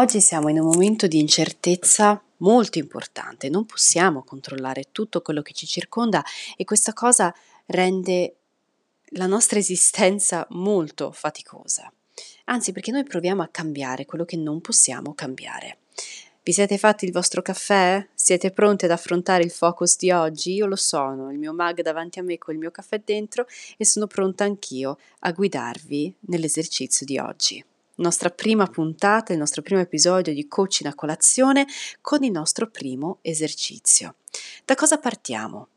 Oggi siamo in un momento di incertezza molto importante, non possiamo controllare tutto quello che ci circonda e questa cosa rende la nostra esistenza molto faticosa. Anzi, perché noi proviamo a cambiare quello che non possiamo cambiare. Vi siete fatti il vostro caffè? Siete pronti ad affrontare il focus di oggi? Io lo sono, il mio mag davanti a me con il mio caffè dentro e sono pronta anch'io a guidarvi nell'esercizio di oggi nostra prima puntata, il nostro primo episodio di coaching a colazione con il nostro primo esercizio. Da cosa partiamo?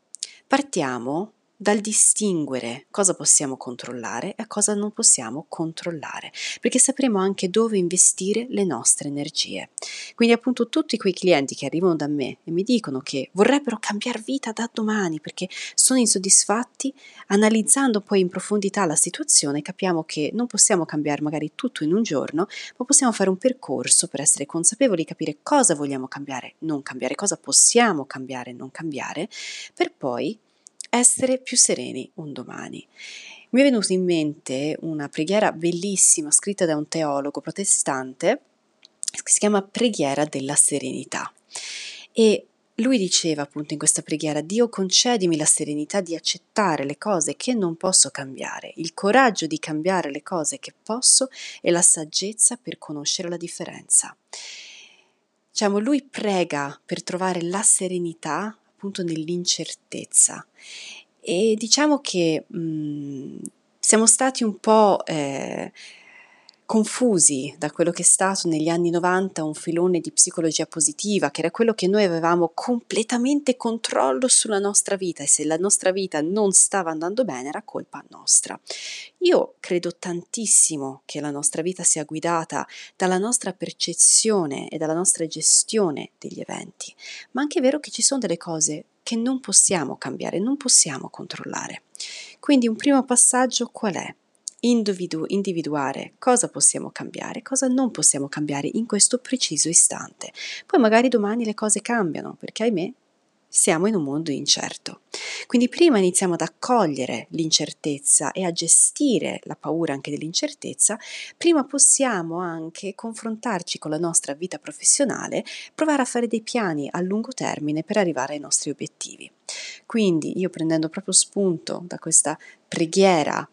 Partiamo dal distinguere cosa possiamo controllare e cosa non possiamo controllare, perché sapremo anche dove investire le nostre energie. Quindi appunto tutti quei clienti che arrivano da me e mi dicono che vorrebbero cambiare vita da domani perché sono insoddisfatti, analizzando poi in profondità la situazione capiamo che non possiamo cambiare magari tutto in un giorno, ma possiamo fare un percorso per essere consapevoli, capire cosa vogliamo cambiare, non cambiare, cosa possiamo cambiare, non cambiare, per poi essere più sereni un domani. Mi è venuta in mente una preghiera bellissima scritta da un teologo protestante che si chiama Preghiera della Serenità. E lui diceva appunto in questa preghiera, Dio concedimi la serenità di accettare le cose che non posso cambiare, il coraggio di cambiare le cose che posso e la saggezza per conoscere la differenza. Diciamo, lui prega per trovare la serenità appunto nell'incertezza. E diciamo che mh, mhmm, siamo stati un po' eh, confusi da quello che è stato negli anni 90 un filone di psicologia positiva, che era quello che noi avevamo completamente controllo sulla nostra vita e se la nostra vita non stava andando bene era colpa nostra. Io credo tantissimo che la nostra vita sia guidata dalla nostra percezione e dalla nostra gestione degli eventi, ma anche è vero che ci sono delle cose che non possiamo cambiare, non possiamo controllare. Quindi un primo passaggio qual è? Individu- individuare cosa possiamo cambiare, cosa non possiamo cambiare in questo preciso istante. Poi magari domani le cose cambiano, perché ahimè siamo in un mondo incerto. Quindi prima iniziamo ad accogliere l'incertezza e a gestire la paura anche dell'incertezza, prima possiamo anche confrontarci con la nostra vita professionale, provare a fare dei piani a lungo termine per arrivare ai nostri obiettivi. Quindi io prendendo proprio spunto da questa preghiera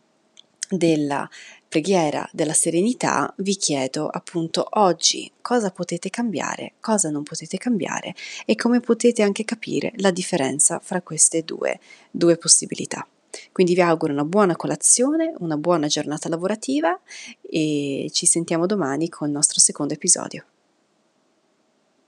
della preghiera della serenità vi chiedo appunto oggi cosa potete cambiare, cosa non potete cambiare e come potete anche capire la differenza fra queste due, due possibilità. Quindi vi auguro una buona colazione, una buona giornata lavorativa e ci sentiamo domani con il nostro secondo episodio.